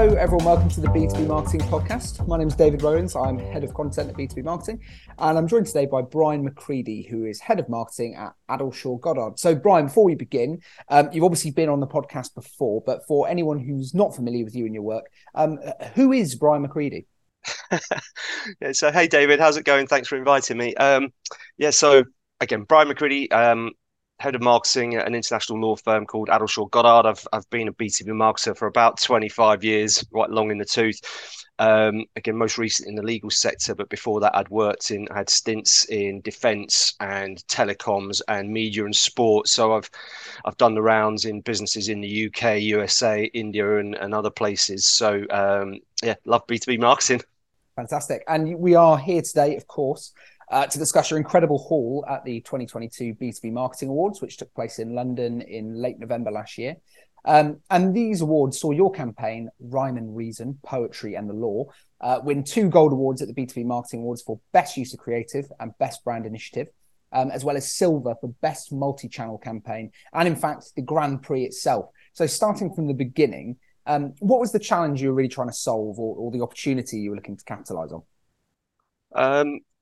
Hello, everyone. Welcome to the B2B Marketing Podcast. My name is David Rowlands. I'm head of content at B2B Marketing, and I'm joined today by Brian McCready, who is head of marketing at Addleshaw Goddard. So, Brian, before we begin, um, you've obviously been on the podcast before, but for anyone who's not familiar with you and your work, um, who is Brian McCready? yeah, so, hey, David, how's it going? Thanks for inviting me. Um, yeah, so again, Brian McCready, um, head of marketing at an international law firm called Addleshaw Goddard. I've I've been a B2B marketer for about 25 years, quite long in the tooth. Um, again, most recent in the legal sector, but before that, I'd worked in, I had stints in defence and telecoms and media and sport. So I've, I've done the rounds in businesses in the UK, USA, India, and, and other places. So um, yeah, love B two B marketing. Fantastic, and we are here today, of course, uh, to discuss your incredible haul at the 2022 B2B Marketing Awards, which took place in London in late November last year. Um, and these awards saw your campaign, Rhyme and Reason, Poetry and the Law, uh, win two gold awards at the B2B Marketing Awards for Best Use of Creative and Best Brand Initiative, um, as well as silver for Best Multi Channel Campaign, and in fact, the Grand Prix itself. So, starting from the beginning, um, what was the challenge you were really trying to solve or, or the opportunity you were looking to capitalize on?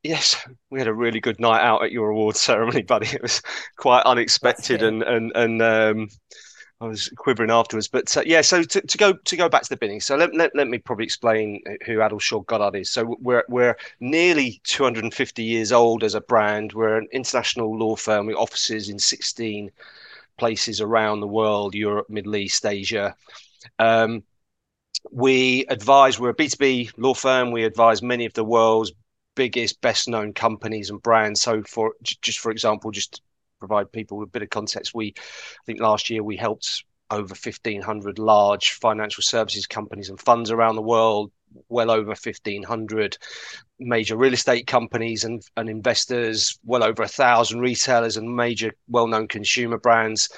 Yes, we had a really good night out at your awards ceremony, buddy. It was quite unexpected and and and um, I was quivering afterwards. But uh, yeah, so to, to go to go back to the beginning. So let, let, let me probably explain who Addleshaw Goddard is. So we're we're nearly 250 years old as a brand. We're an international law firm with offices in 16 places around the world, Europe, Middle East, Asia. Um, we advise, we're a B2B law firm. We advise many of the world's biggest, best known companies and brands. So, for just for example, just provide people with a bit of context, we I think last year we helped over 1500 large financial services companies and funds around the world well over 1500 major real estate companies and, and investors well over a thousand retailers and major well-known consumer brands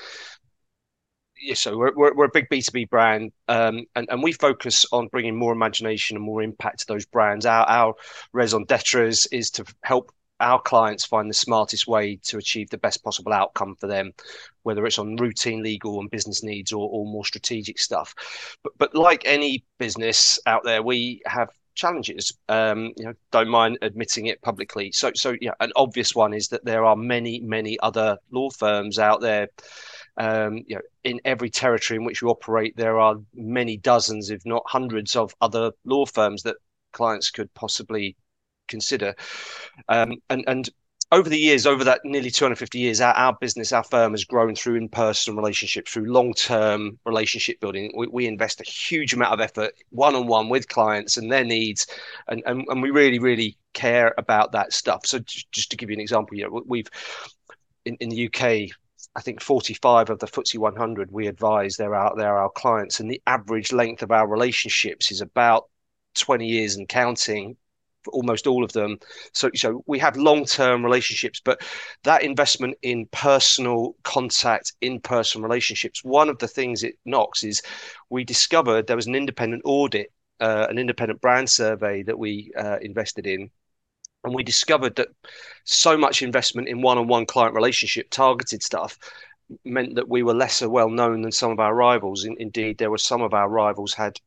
yeah, so we're, we're, we're, a big B2B brand um, and, and we focus on bringing more imagination and more impact to those brands. Our, our raison d'etre is, is to help our clients find the smartest way to achieve the best possible outcome for them, whether it's on routine legal and business needs or, or more strategic stuff. But, but like any business out there, we have challenges. Um, you know, don't mind admitting it publicly. So, so yeah, an obvious one is that there are many, many other law firms out there um, you know, in every territory in which we operate, there are many dozens, if not hundreds, of other law firms that clients could possibly consider. Um, and and over the years, over that nearly 250 years, our, our business, our firm has grown through in-person relationships, through long-term relationship building. We, we invest a huge amount of effort one-on-one with clients and their needs, and, and, and we really, really care about that stuff. So just, just to give you an example, you know, we've in, in the UK, I think 45 of the FTSE 100 we advise they're out they're our clients, and the average length of our relationships is about 20 years and counting for almost all of them. So, so we have long-term relationships, but that investment in personal contact, in-person relationships, one of the things it knocks is we discovered there was an independent audit, uh, an independent brand survey that we uh, invested in and we discovered that so much investment in one-on-one client relationship targeted stuff meant that we were lesser well known than some of our rivals. In, indeed, there were some of our rivals had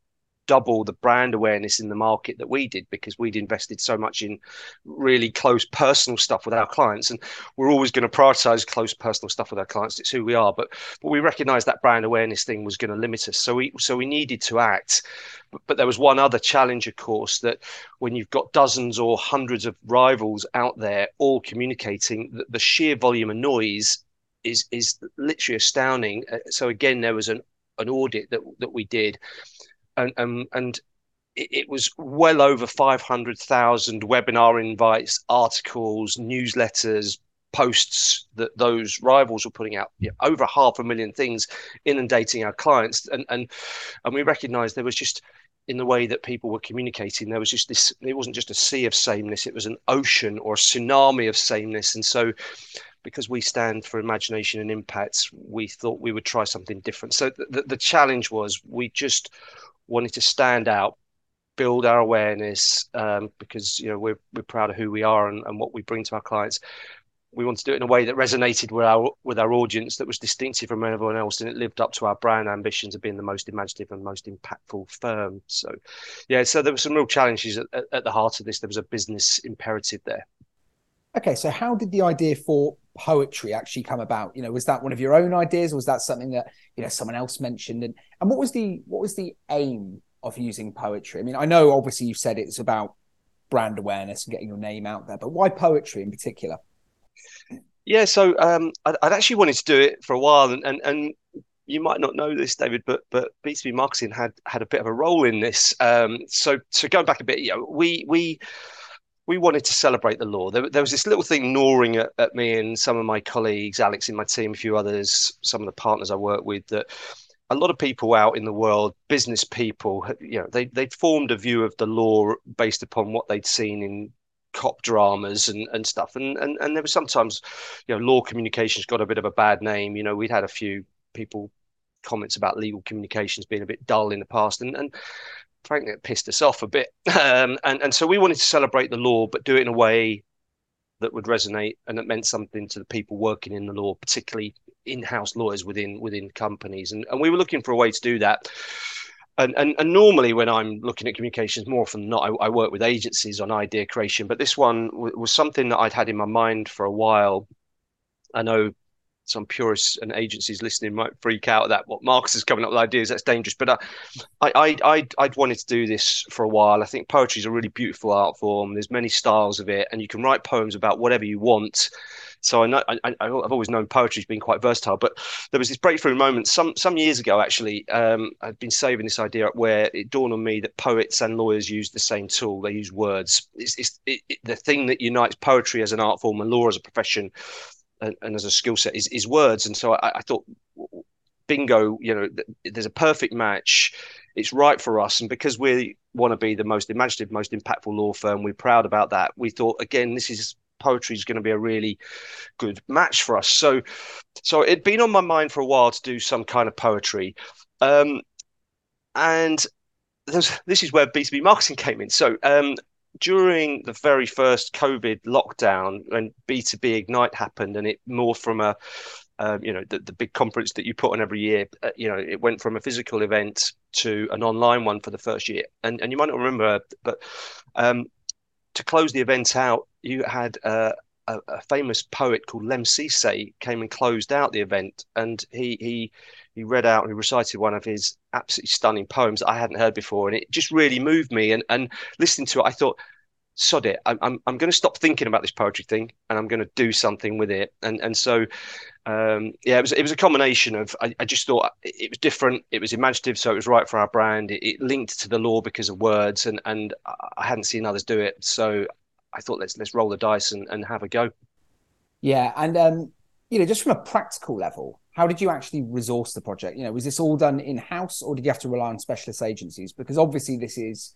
double the brand awareness in the market that we did because we'd invested so much in really close personal stuff with our clients and we're always going to prioritize close personal stuff with our clients. It's who we are. But but we recognized that brand awareness thing was going to limit us. So we so we needed to act. But, but there was one other challenge of course that when you've got dozens or hundreds of rivals out there all communicating the, the sheer volume of noise is is literally astounding. Uh, so again there was an an audit that that we did and and, and it, was well over 500,000 webinar invites, articles, newsletters, posts that those rivals were putting out. Over half a million things inundating our clients. And and and we recognized there was just in the way that people were communicating there was just this it wasn't just a sea of sameness it was an ocean or a tsunami of sameness. And so because we stand for imagination and impact we thought we would try something different. So the, the challenge was we just wanted to stand out, build our awareness um, because you know we're we're proud of who we are and, and what we bring to our clients. we wanted to do it in a way that resonated with our with our audience, that was distinctive from everyone else, and it lived up to our brand ambitions of being the most imaginative and most impactful firm. So, yeah, so there were some real challenges at, at, at the heart of this. There was a business imperative there. Okay, so how did the idea for poetry actually come about? You know, was that one of your own ideas, or was that something that you know someone else mentioned? And and what was the what was the aim of using poetry? I mean, I know obviously you've said it's about brand awareness and getting your name out there, but why poetry in particular? Yeah, so um, I'd, I'd, actually wanted to do it for a while, and, and and you might not know this, David, but but B2B marketing had had a bit of a role in this. Um, so so going back a bit, you know, we we we wanted to celebrate the law. There, there was this little thing gnawing at, at, me and some of my colleagues, Alex in my team, a few others, some of the partners I work with, that a lot of people out in the world, business people, you know, they they'd formed a view of the law based upon what they'd seen in cop dramas and, and stuff. And, and and there was sometimes, you know, law communications got a bit of a bad name. You know, we'd had a few people comments about legal communications being a bit dull in the past, and and frankly, it pissed us off a bit. Um, and and so we wanted to celebrate the law, but do it in a way that would resonate and that meant something to the people working in the law, particularly in-house lawyers within within companies. And and we were looking for a way to do that. And, and, and normally when I'm looking at communications, more often than not, I, I work with agencies on idea creation. But this one w- was something that I'd had in my mind for a while. I know some purists and agencies listening might freak out at that. What Marcus is coming up with ideas that's dangerous, but uh, I, I, I, I'd wanted to do this for a while. I think poetry is a really beautiful art form. There's many styles of it, and you can write poems about whatever you want. So I know I, have always known poetry's been quite versatile, but there was this breakthrough moment some some years ago. Actually, um, I'd been saving this idea where it dawned on me that poets and lawyers use the same tool. They use words. It's, it's it, it, the thing that unites poetry as an art form and law as a profession and, and as a skill set is, is words. And so I, I thought, bingo, you know, there's a perfect match. It's right for us. And because we want to be the most imaginative, most impactful law firm, we're proud about that. We thought, again, this is poetry is going to be a really good match for us. So, so it'd been on my mind for a while to do some kind of poetry. Um, and this is where B2B marketing came in. So, um, during the very first COVID lockdown, when B2B Ignite happened, and it more from a um, you know the, the big conference that you put on every year uh, you know it went from a physical event to an online one for the first year. And and you might not remember but um, to close the event out you had a, a, famous poet called Lemn came and closed out the event. And he he he read out he recited one of his absolutely stunning poems that I hadn't heard before, and it just really moved me. And and listening to it, I thought, sod it, I'm I'm, I'm going to stop thinking about this poetry thing, and I'm going to do something with it. And and so, um, yeah, it was it was a combination of I, I just thought it was different, it was imaginative, so it was right for our brand. It, it linked to the law because of words, and and I hadn't seen others do it, so I thought let's let's roll the dice and, and have a go. Yeah, and um, you know, just from a practical level, how did you actually resource the project? You know, was this all done in house or did you have to rely on specialist agencies? Because obviously, this is,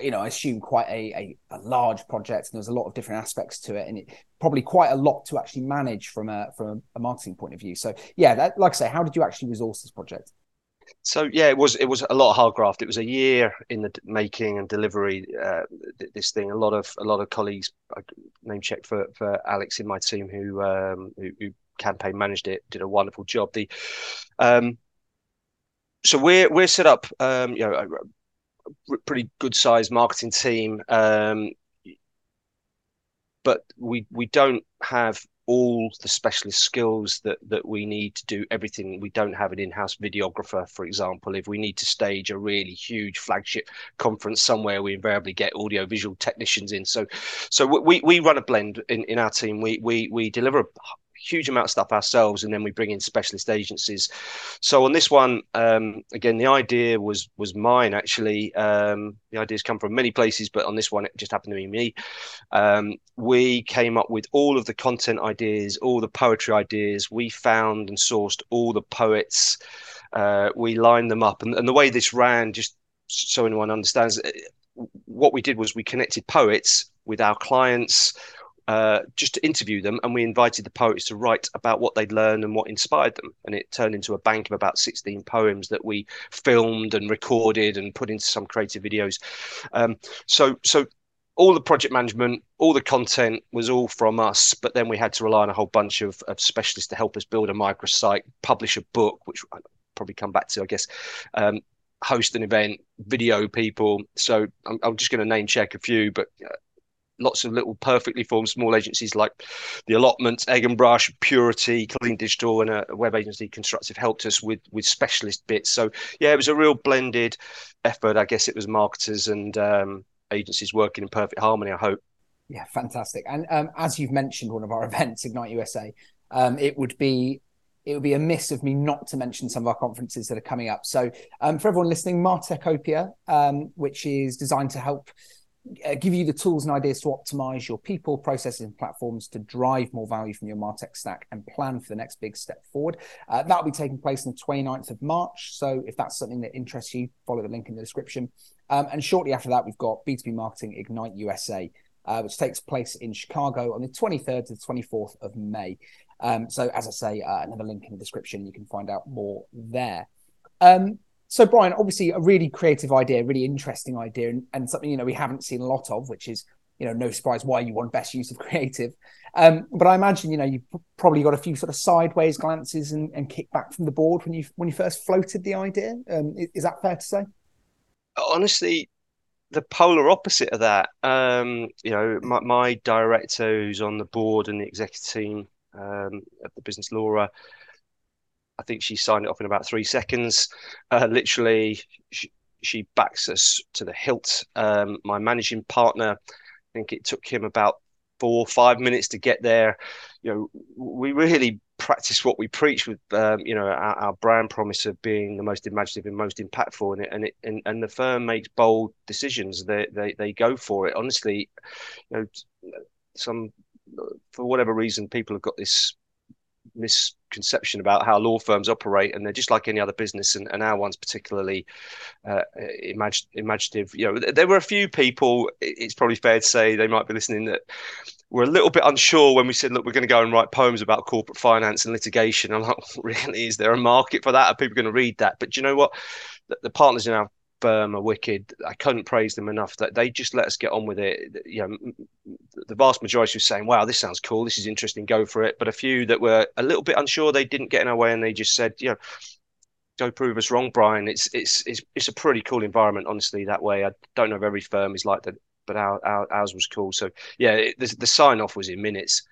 you know, I assume quite a, a, a, large project and there's a lot of different aspects to it, and it probably quite a lot to actually manage from a from a marketing point of view. So, yeah, that, like I say, how did you actually resource this project? So yeah, it was it was a lot of hard graft. It was a year in the making and delivery. Uh, this thing, a lot of a lot of colleagues, I name check for for Alex in my team who um, who, who campaign managed it, did a wonderful job. The um, so we're we're set up, um, you know, a, a pretty good sized marketing team, um, but we we don't have all the specialist skills that that we need to do everything. We don't have an in-house videographer, for example. If we need to stage a really huge flagship conference somewhere, we invariably get audio visual technicians in. So, so we we run a blend in, in our team. We we we deliver huge amount of stuff ourselves, and then we bring in specialist agencies. So on this one, um, again, the idea was was mine actually. Um, the ideas come from many places, but on this one, it just happened to be me. Um, we came up with all of the content ideas, all the poetry ideas. We found and sourced all the poets. Uh, we lined them up, and, and the way this ran, just so anyone understands, uh, what we did was we connected poets with our clients uh, just to interview them, and we invited the poets to write about what they'd learned and what inspired them. And it turned into a bank of about 16 poems that we filmed and recorded and put into some creative videos. Um, so, so all the project management, all the content was all from us, but then we had to rely on a whole bunch of, of specialists to help us build a microsite, publish a book, which I'll probably come back to, I guess, um, host an event, video people. So I'm, I'm just going to name check a few, but uh, lots of little perfectly formed small agencies like the allotments egg and brush purity clean digital and a web agency constructive helped us with with specialist bits so yeah it was a real blended effort i guess it was marketers and um, agencies working in perfect harmony. I hope. Yeah, fantastic. And um, as you've mentioned, one of our events, Ignite USA, um, it would be it would be amiss of me not to mention some of our conferences that are coming up. So, um, for everyone listening, Martechopia, um, which is designed to help uh, give you the tools and ideas to optimize your people, processes, and platforms to drive more value from your Martech stack and plan for the next big step forward. Uh, that'll be taking place on the 29th of March. So, if that's something that interests you, follow the link in the description. Um, and shortly after that, we've got B2B Marketing Ignite USA, uh, which takes place in Chicago on the 23rd to the 24th of May. Um, so, as I say, uh, another link in the description. You can find out more there. Um, so, Brian, obviously, a really creative idea, really interesting idea, and, and, something you know we haven't seen a lot of, which is you know no surprise why you want best use of creative. Um, but I imagine you know you probably got a few sort of sideways glances and, and kickback from the board when you when you first floated the idea. Um, is, is that fair to say? honestly, the polar opposite of that. Um, you know, my, my, director who's on the board and the executive team um, of the business, Laura, I think she signed it off in about three seconds. Uh, literally, she, she, backs us to the hilt. Um, my managing partner, I think it took him about four or five minutes to get there. You know, we really practice what we preach with um, you know our, our, brand promise of being the most imaginative and most impactful and it, and it and, and the firm makes bold decisions they, they they go for it honestly you know some for whatever reason people have got this misconception about how law firms operate, and they're just like any other business, and, and our one's particularly uh, imag- imaginative. You know, there were a few people. It's probably fair to say they might be listening that were a little bit unsure when we said, "Look, we're going to go and write poems about corporate finance and litigation." I'm like, really? Is there a market for that? Are people going to read that? But you know what? The, the partners in our firm are wicked. I couldn't praise them enough that they just let us get on with it. You know, the vast majority was saying, "Wow, this sounds cool. This is interesting. Go for it." But a few that were a little bit unsure, they didn't get in our way, and they just said, "You know, go prove us wrong, Brian." It's it's it's it's a pretty cool environment, honestly. That way, I don't know if every firm is like that, but our, our ours was cool. So yeah, it, the, the sign off was in minutes,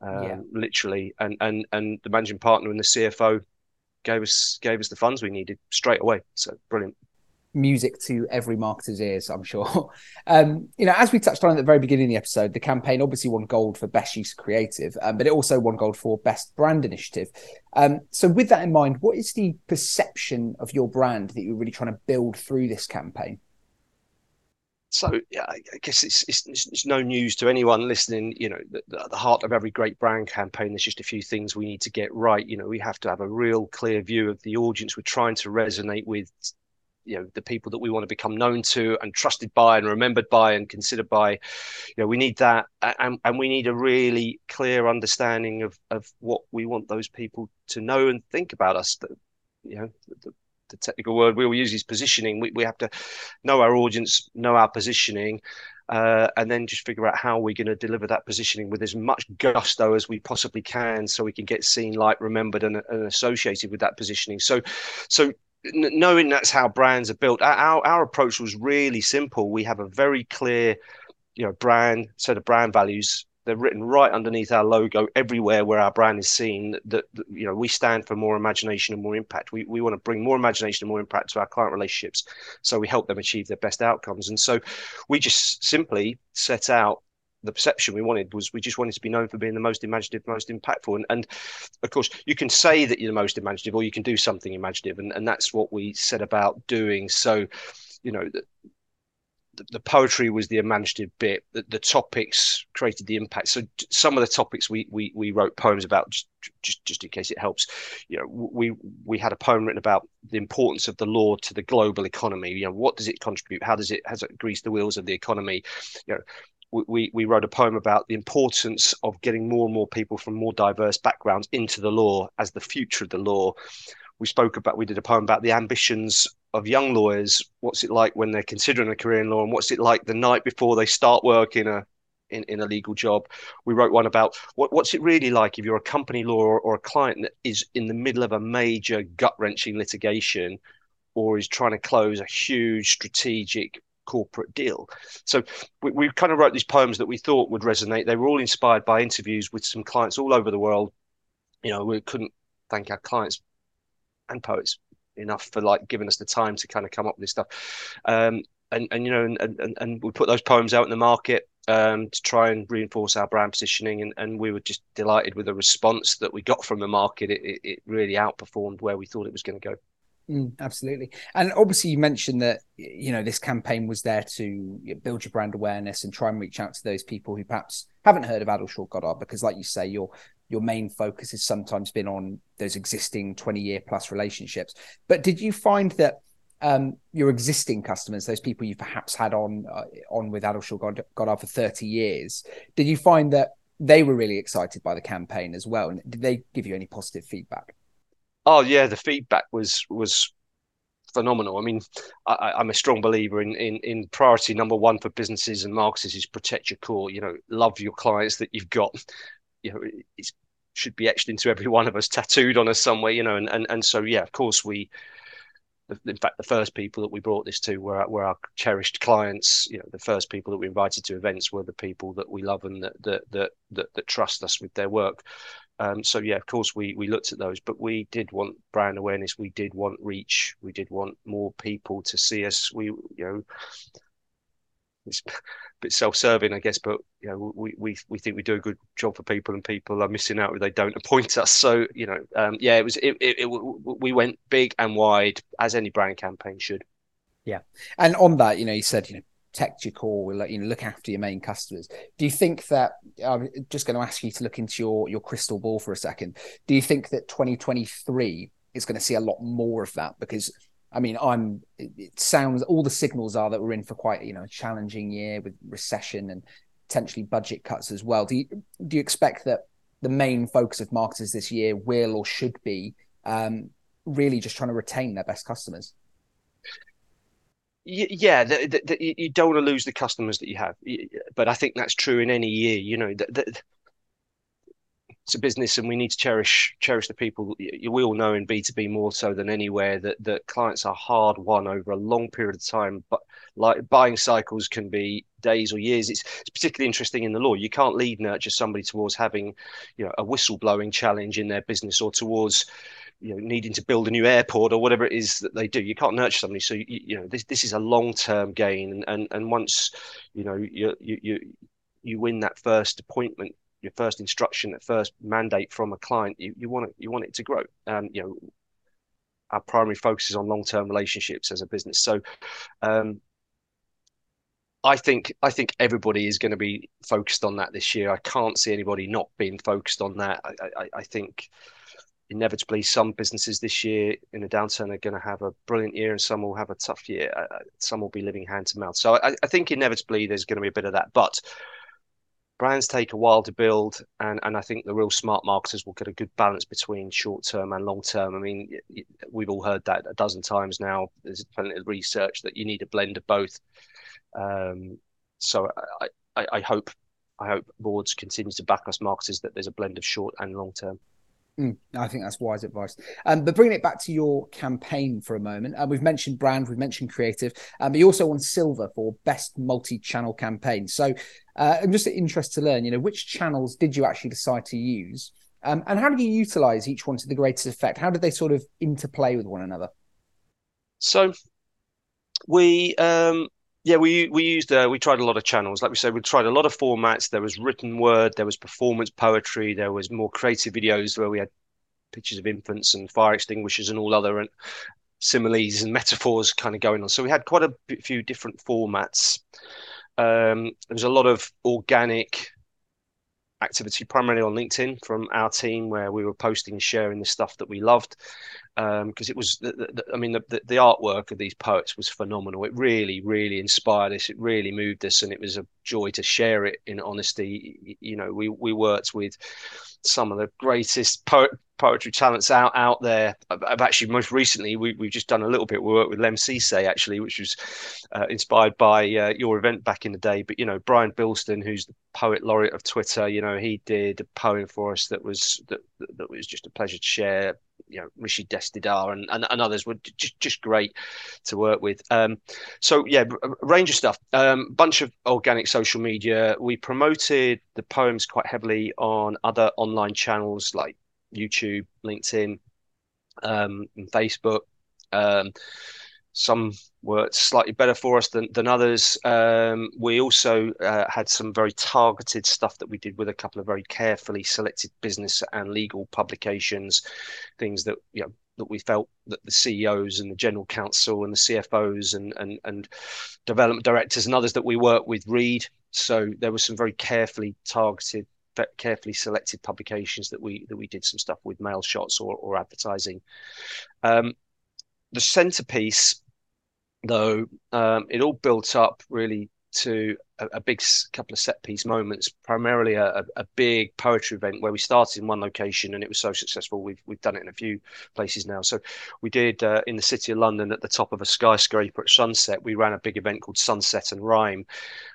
um, yeah. literally, and and and the managing partner and the CFO gave us gave us the funds we needed straight away. So brilliant music to every marketer's ears, I'm sure. Um, you know, as we touched on at the very beginning of the episode, the campaign obviously won gold for best use creative, um, but it also won gold for best brand initiative. Um, so, with that in mind, what is the perception of your brand that you're really trying to build through this campaign? So, yeah, I guess it's, it's, it's no news to anyone listening. You know, the, the heart of every great brand campaign. There's just a few things we need to get right. You know, we have to have a real clear view of the audience we're trying to resonate with you know the people that we want to become known to and trusted by and remembered by and considered by. You know we need that and, and we need a really clear understanding of of what we want those people to know and think about us. That you know the, the technical word we will use is positioning. We, we have to know our audience know our positioning uh, and then just figure out how we're going to deliver that positioning with as much gusto as we possibly can so we can get seen like remembered and, and associated with that positioning. So so knowing that's how brands are built, our our approach was really simple. We have a very clear, you know, brand set of brand values. They're written right underneath our logo everywhere where our brand is seen. That, that you know, we stand for more imagination and more impact. We we want to bring more imagination and more impact to our client relationships, so we help them achieve their best outcomes. And so, we just simply set out the perception we wanted was we just wanted to be known for being the most imaginative, most impactful. And, and of course, you can say that you're the most imaginative, or you can do something imaginative, and, and that's what we set about doing. So, you know, the, the poetry was the imaginative bit. The, the, topics created the impact. So some of the topics we we we wrote poems about, just just just in case it helps. You know, we we had a poem written about the importance of the law to the global economy. You know, what does it contribute? How does it has it grease the wheels of the economy? You know, we, we wrote a poem about the importance of getting more and more people from more diverse backgrounds into the law as the future of the law. We spoke about, we did a poem about the ambitions of young lawyers, what's it like when they're considering a career in law, and what's it like the night before they start work in a in, in a legal job. We wrote one about what, what's it really like if you're a company lawyer or a client that is in the middle of a major gut wrenching litigation or is trying to close a huge strategic corporate deal. So we, we kind of wrote these poems that we thought would resonate. They were all inspired by interviews with some clients all over the world. You know, we couldn't thank our clients and poets enough for like giving us the time to kind of come up with this stuff. Um, and, and you know, and, and, and we put those poems out in the market um, to try and reinforce our brand positioning. And, and we were just delighted with the response that we got from the market. It, it, it really outperformed where we thought it was going to go. Mm, absolutely. And obviously, you mentioned that, you know, this campaign was there to build your brand awareness and try and reach out to those people who perhaps haven't heard of Addleshaw Goddard, because, like you say, your your main focus has sometimes been on those existing 20 year plus relationships. But did you find that um, your existing customers, those people you've perhaps had on uh, on with Addleshaw God, Goddard for 30 years, did you find that they were really excited by the campaign as well? And did they give you any positive feedback? Oh yeah, the feedback was was phenomenal. I mean, I, am a strong believer in, in in priority number one for businesses and marketers is protect your core. You know, love your clients that you've got. You know, it should be etched into every one of us, tattooed on us somewhere. You know, and and and so yeah, of course we in fact, the first people that we brought this to were, were our cherished clients. You know, the first people that we invited to events were the people that we love and that that that that, that trust us with their work. Um, so yeah, of course we we looked at those, but we did want brand awareness. We did want reach. We did want more people to see us. We you know it's a bit self-serving, I guess, but you know, we, we we think we do a good job for people, and people are missing out if they don't appoint us. So you know, um, yeah, it was it, it, it, we went big and wide as any brand campaign should. Yeah, and on that, you know, you said you know protect your core, you know, look after your main customers. Do you think that I'm just going to ask you to look into your your crystal ball for a second? Do you think that 2023 is going to see a lot more of that? Because I mean, I'm. It sounds all the signals are that we're in for quite you know a challenging year with recession and potentially budget cuts as well. Do you do you expect that the main focus of marketers this year will or should be um, really just trying to retain their best customers? Yeah, the, the, the, you don't want to lose the customers that you have, but I think that's true in any year. You know, it's a business and we need to cherish cherish the people we all know in b2b more so than anywhere that that clients are hard won over a long period of time but like buying cycles can be days or years. It's, it's particularly interesting in the law. You can't lead nurture somebody towards having you know a whistleblowing challenge in their business or towards you know needing to build a new airport or whatever it is that they do. You can't nurture somebody. So you, you know this this is a long term gain. And, and and once you know you you you win that first appointment your first instruction, that first mandate from a client, you, you want it you want it to grow. Um, you know, our primary focus is on long term relationships as a business. So, um, I think I think everybody is going to be focused on that this year. I can't see anybody not being focused on that. I, I, I think inevitably some businesses this year in a downturn are going to have a brilliant year and some will have a tough year. Some will be living hand to mouth. So I, I think inevitably there's going to be a bit of that. But brands take a while to build and, and i think the real smart marketers will get a good balance between short term and long term i mean we've all heard that a dozen times now there's plenty of research that you need a blend of both um, so I, I, I hope i hope boards continue to back us marketers that there's a blend of short and long term Mm, I think that's wise advice. Um, but bringing it back to your campaign for a moment, uh, we've mentioned brand, we've mentioned creative, um, but you also won silver for best multi-channel campaign. So uh, I'm just interested to learn, you know, which channels did you actually decide to use, um, and how did you utilize each one to the greatest effect? How did they sort of interplay with one another? So we um, yeah, we we used uh, we tried a lot of channels. Like we said, we tried a lot of formats. There was written word, there was performance poetry, there was more creative videos where we had pictures of infants and fire extinguishers and all other and similes and metaphors kind of going on. So we had quite a few different formats. Um, there was a lot of organic activity primarily on LinkedIn from our team where we were posting and sharing the stuff that we loved. Because um, it was the, the, I mean the, the, the artwork of these poets was phenomenal. It really really inspired us. It really moved us and it was a joy to share it in honesty. You know we we worked with some of the greatest poet poetry talents out out there. I've actually most recently we we've just done a little bit of work with Lemn Sissay actually, which was uh, inspired by uh, your event back in the day. But you know, Brian Bilston, who's the poet laureate of Twitter, you know, he did a poem for us that was that that was just a pleasure to share. You know, Rishi Dastidar and, and, and others were just just great to work with. Um, so yeah, a range of stuff. Um, bunch of organic social media. We promoted the poems quite heavily on other online channels like YouTube, LinkedIn, um, and Facebook. Um, some worked slightly better for us than, than others. Um, we also uh, had some very targeted stuff that we did with a couple of very carefully selected business and legal publications, things that you know that we felt that the CEOs and the general counsel and the CFOs and and and development directors and others that we work with read. So there was some very carefully targeted carefully selected publications that we that we did some stuff with mail shots or, or advertising. Um, the centerpiece, though, um, it all built up really to a, a, big couple of set piece moments, primarily a, a, big poetry event where we started in one location and it was so successful. We've we've done it in a few places now. So we did uh, in the city of London at the top of a skyscraper at sunset. We ran a big event called Sunset and Rhyme,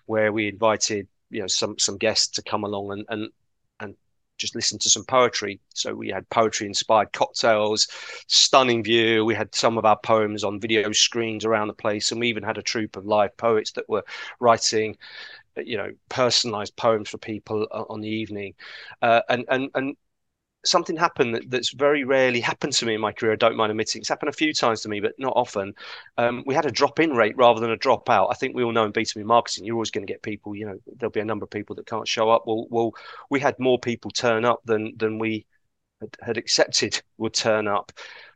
where we invited you know some some guests to come along and and and just listen to some poetry. So we had poetry inspired cocktails, stunning view. We had some of our poems on video screens around the place, and we even had a troupe of live poets that were writing you know personalized poems for people on the evening uh, and and and something happened that, that's very rarely happened to me in my career. I don't mind admitting it's happened a few times to me, but not often. Um, we had a drop in rate rather than a drop out. I think we all know in B2B marketing, you're always going to get people, you know, there'll be a number of people that can't show up. Well, well, we had more people turn up than, than we had, had accepted would turn up.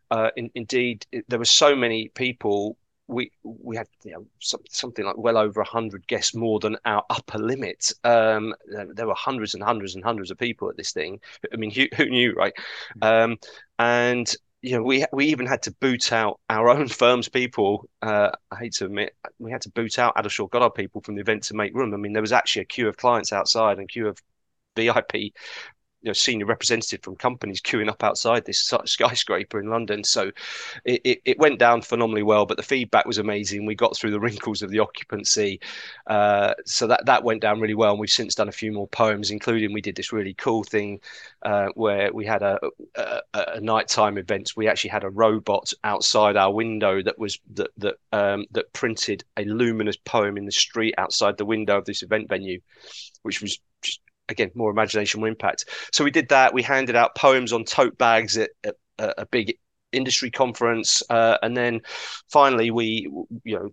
Uh, in, indeed, it, there were so many people we we had you know, some, something like well over 100 guests more than our upper limit. Um, there were hundreds and hundreds and hundreds of people at this thing. I mean who, who knew right? Um, and you know we we even had to boot out our own firm's people. Uh, i hate to admit we had to boot out Addleshaw Goddard people from the event to make room. I mean there was actually a queue of clients outside and queue of VIP you know senior representative from companies queuing up outside this skyscraper in London. So it, it, it, went down phenomenally well, but the feedback was amazing. We got through the wrinkles of the occupancy, uh, so that that went down really well. And we've since done a few more poems, including we did this really cool thing uh, where we had a, a, a nighttime event. We actually had a robot outside our window that was that that um, that printed a luminous poem in the street outside the window of this event venue, which was just again more imagination more impact. So we did that. We handed out poems on tote bags at, at, at a big industry conference. Uh, and then finally we you know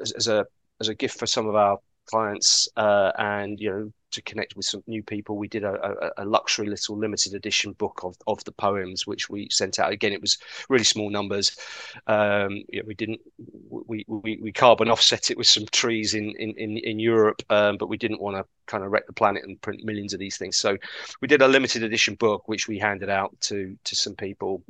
as, as, a as a gift for some of our clients uh, and you know to connect with some new people. We did a, a, a, luxury little limited edition book of, of the poems which we sent out. Again it was really small numbers. Um, know, we didn't we, we we carbon offset it with some trees in in in, in europe um, but we didn't want to kind of wreck the planet and print millions of these things. So we did a limited edition book which we handed out to to some people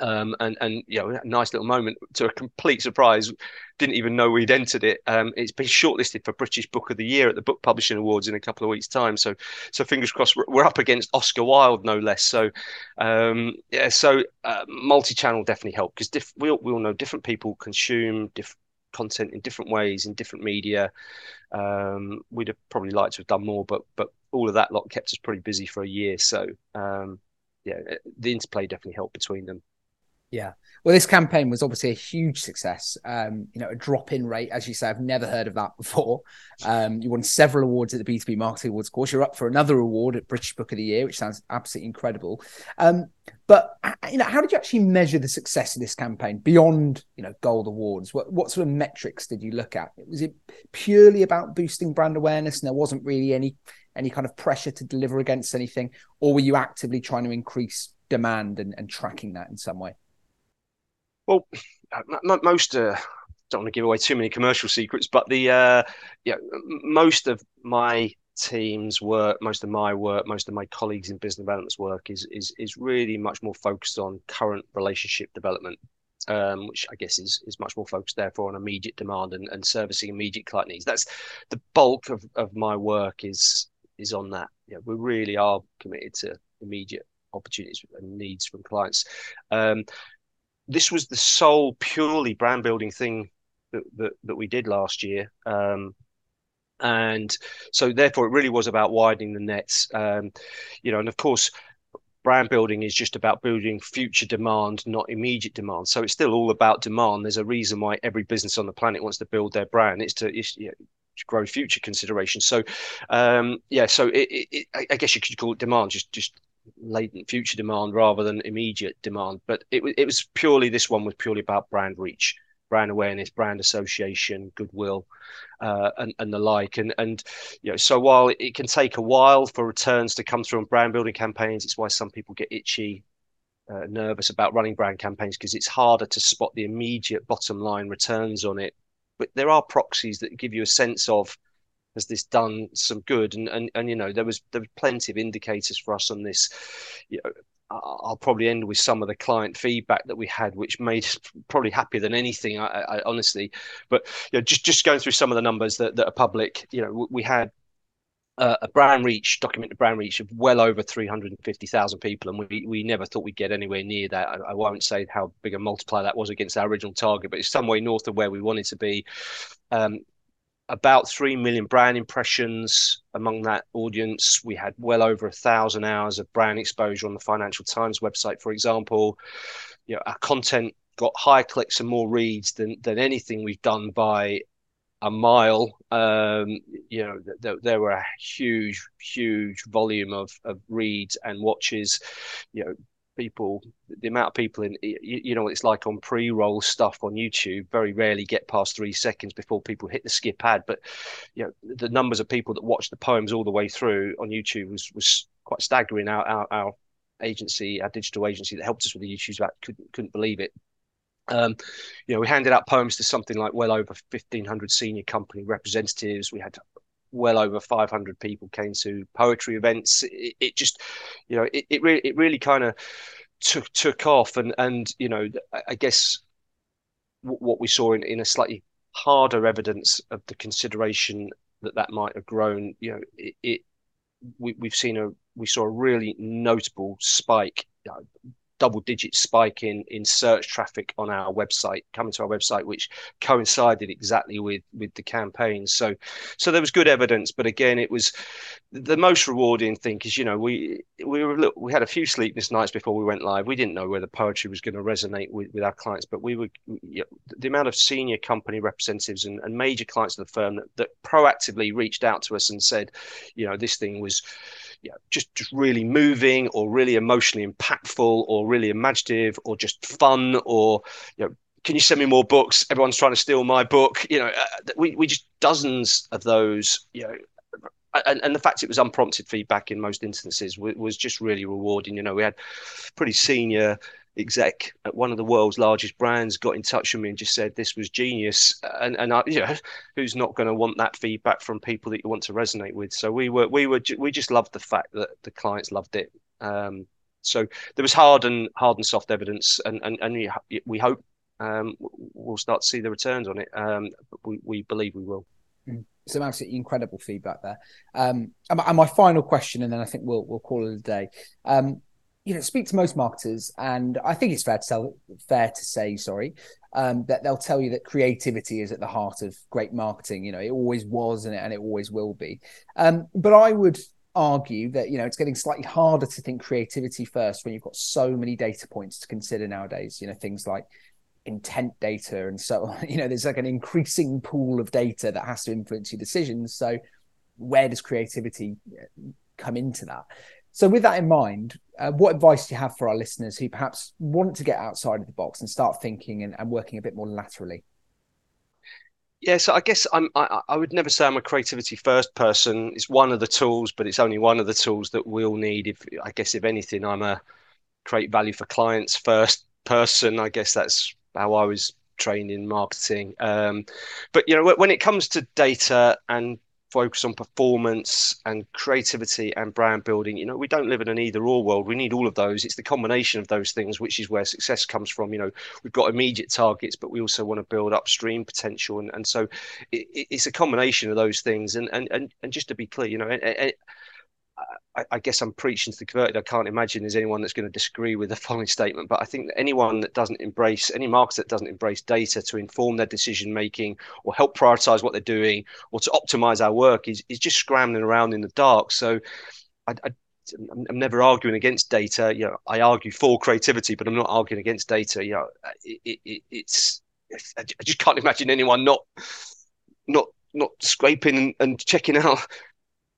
um, and and you know, a nice little moment to a complete surprise. Didn't even know we'd entered it. Um, it's been shortlisted for British Book of the Year at the Book Publishing Awards in a couple of weeks' time. So, so fingers crossed. We're, we're up against Oscar Wilde, no less. So, um, yeah. So, uh, multi-channel definitely helped because diff- we all, we all know different people consume different content in different ways in different media. Um, we'd have probably liked to have done more, but but all of that lot kept us pretty busy for a year. So, um, yeah, the interplay definitely helped between them. Yeah. Well, this campaign was obviously a huge success. Um, you know, a drop in rate, as you say, I've never heard of that before. Um, you won several awards at the B2B Marketing Awards. Course, you're up for another award at British Book of the Year, which sounds absolutely incredible. Um, but you know, how did you actually measure the success of this campaign beyond you know gold awards? What what sort of metrics did you look at? Was it purely about boosting brand awareness, and there wasn't really any any kind of pressure to deliver against anything, or were you actively trying to increase demand and, and tracking that in some way? Well, most uh, don't want to give away too many commercial secrets, but the uh, yeah, most of my team's work, most of my work, most of my colleagues in business development's work is is is really much more focused on current relationship development. Um, which I guess is is much more focused therefore on immediate demand and, and servicing immediate client needs. That's the bulk of, of my work is is on that. Yeah, we really are committed to immediate opportunities and needs from clients. Um, this was the sole purely brand building thing that that, that we did last year. Um, and so therefore it really was about widening the nets. Um, you know and of course brand building is just about building future demand not immediate demand. So it's still all about demand. There's a reason why every business on the planet wants to build their brand. It's to, it's, you know, grow future consideration so um, yeah so it, it, it, i guess you could call it demand just just latent future demand rather than immediate demand but it, it was purely this one was purely about brand reach brand awareness, brand association, goodwill, uh, and and the like. And and you know, so while it can take a while for returns to come through on brand building campaigns, it's why some people get itchy. Uh, nervous about running brand campaigns because it's harder to spot the immediate bottom line returns on it. But there are proxies that give you a sense of has this done some good and and, and you know there was there was plenty of indicators for us on this you know I'll probably end with some of the client feedback that we had, which made us probably happier than anything. I, I honestly, but you know, just just going through some of the numbers that, that are public, you know, we had uh, a brand reach, documented brand reach of well over 350,000 people. And we, we never thought we'd get anywhere near that. I, I, won't say how big a multiplier that was against our original target, but it's some way north of where we wanted to be. Um, about 3 million brand impressions among that audience. We had well over a thousand hours of brand exposure on the Financial Times website, for example. You know, our content got higher clicks and more reads than, than anything we've done by a mile. Um, you know, th- there were a huge, huge volume of, of reads and watches. You know, people, the amount of people in, you, you know, it's like on pre-roll stuff on YouTube. Very rarely get past three seconds before people hit the skip ad. But you know, the numbers of people that watch the poems all the way through on YouTube was was quite staggering. Our our, our agency, our digital agency that helped us with the YouTube app, couldn't couldn't believe it. Um, you know, we handed out poems to something like well over 1,500 senior company representatives. We had well over 500 people came to poetry events. It, it just, you know, it, it really, it really kind of took took off, and and you know, I guess what we saw in, in a slightly harder evidence of the consideration that that might have grown. You know, it, it we, we've seen a we saw a really notable spike double digit spike in in search traffic on our website coming to our website which coincided exactly with with the campaign. So so there was good evidence but again it was the most rewarding thing is you know we we were look, we had a few sleepless nights before we went live. We didn't know whether poetry was going to resonate with, with our clients but we were you know, the amount of senior company representatives and, and major clients of the firm that, that proactively reached out to us and said you know this thing was you know, just just really moving or really emotionally impactful or really imaginative or just fun or you know can you send me more books? Everyone's trying to steal my book. You know uh, we, we just dozens of those you know and, and the fact it was unprompted feedback in most instances was, was just really rewarding. You know we had pretty senior exec at one of the world's largest brands got in touch with me and just said this was genius and and I, you know who's not going to want that feedback from people that you want to resonate with so we were we were we just loved the fact that the clients loved it um, so there was hard and hard and soft evidence and and, and we, we hope um, we'll start to see the returns on it um, we, we believe we will mm. some absolutely incredible feedback there. Um, and my final question, and then I think we'll we'll call it a day. Um, you know speak to most marketers and i think it's fair to tell fair to say sorry um, that they'll tell you that creativity is at the heart of great marketing. You know it always was and it, and it always will be. Um, but i would argue that you know it's getting slightly harder to think creativity first when you've got so many data points to consider nowadays you know things like intent data and so on. You know there's like an increasing pool of data that has to influence your decisions. So where does creativity uh, come into that? So, with that in mind, uh, what advice do you have for our listeners who perhaps want to get outside of the box and start thinking and, and working a bit more laterally? Yeah, so I guess I'm. I, I, would never say I'm a creativity first person. It's one of the tools, but it's only one of the tools that we'll need. If I guess, if anything, I'm a create value for clients first person. I guess that's how I was trained in marketing. Um, but you know, when it comes to data and focus on performance and creativity and brand building. You know, we don't live in an either or world. We need all of those. It's the combination of those things, which is where success comes from. You know, we've got immediate targets, but we also want to build upstream potential. And, and so it, it's a combination of those things. And, and, and, and just to be clear, you know, I, I, guess I'm preaching to the converted. I can't imagine there's anyone that's going to disagree with the following statement. But I think that anyone that doesn't embrace any market that doesn't embrace data to inform their decision making or help prioritize what they're doing or to optimize our work is is just scrambling around in the dark. So I, I I'm never arguing against data. You know, I argue for creativity, but I'm not arguing against data. You know, it, it, it's I just can't imagine anyone not not not scraping and, and checking out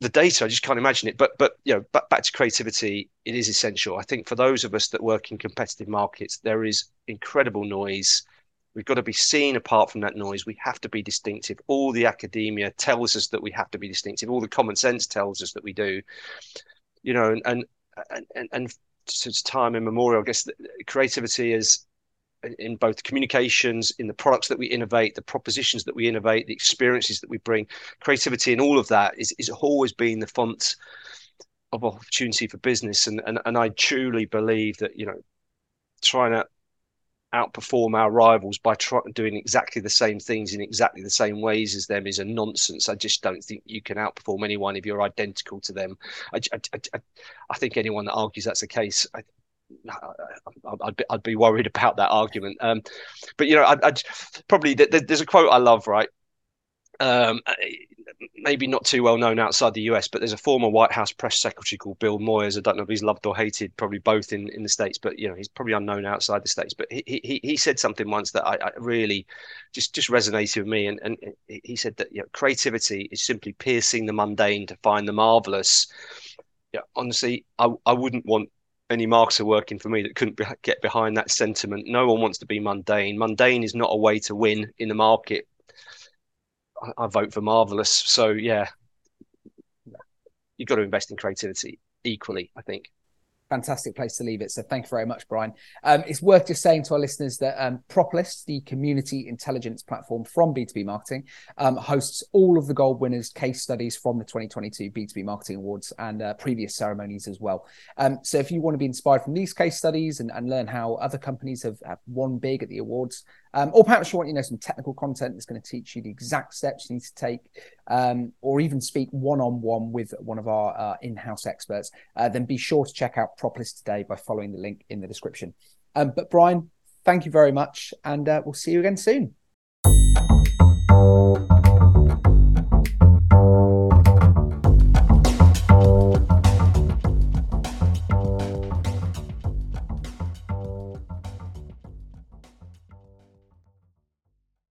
the data. I just can't imagine it. But but you know, back, back to creativity, it is essential. I think for those of us that work in competitive markets, there is incredible noise. We've got to be seen apart from that noise. We have to be distinctive. All the academia tells us that we have to be distinctive. All the common sense tells us that we do. You know, and and and, and since time immemorial, I guess creativity is in both communications, in the products that we innovate, the propositions that we innovate, the experiences that we bring, creativity, and all of that is is always been the font of opportunity for business. And and and I truly believe that you know, trying to outperform our rivals by trying doing exactly the same things in exactly the same ways as them is a nonsense. I just don't think you can outperform anyone if you're identical to them. I, I, I, I think anyone that argues that's the case, I, I'd be, I'd be worried about that argument. Um, but you know, I'd, I'd probably there's a quote I love, right? Um, maybe not too well known outside the US, but there's a former White House press secretary called Bill Moyers. I don't know if he's loved or hated, probably both in, in the states, but you know he's probably unknown outside the states. But he he, he said something once that I, I really just just resonated with me, and and he said that you know, creativity is simply piercing the mundane to find the marvelous. Yeah, honestly, I I wouldn't want any marketer working for me that couldn't be, get behind that sentiment. No one wants to be mundane. Mundane is not a way to win in the market. I, I vote for marvelous. So yeah, you've got to invest in creativity equally. I think fantastic place to leave it. So thank you very much, Brian. Um, it's worth just saying to our listeners that um, the community intelligence platform from B2B Marketing, um, hosts all of the gold winners case studies from the 2022 B2B Marketing Awards and uh, previous ceremonies as well. Um, so if you want to be inspired from these case studies and, and learn how other companies have, have won big at the awards, um, or perhaps you want you know some technical content that's going to teach you the exact steps you need to take, um, or even speak one on one with one of our uh, in-house experts, uh, then be sure to check out Propolis today by following the link in the description. Um, but Brian, thank you very much, and uh, we'll see you again soon.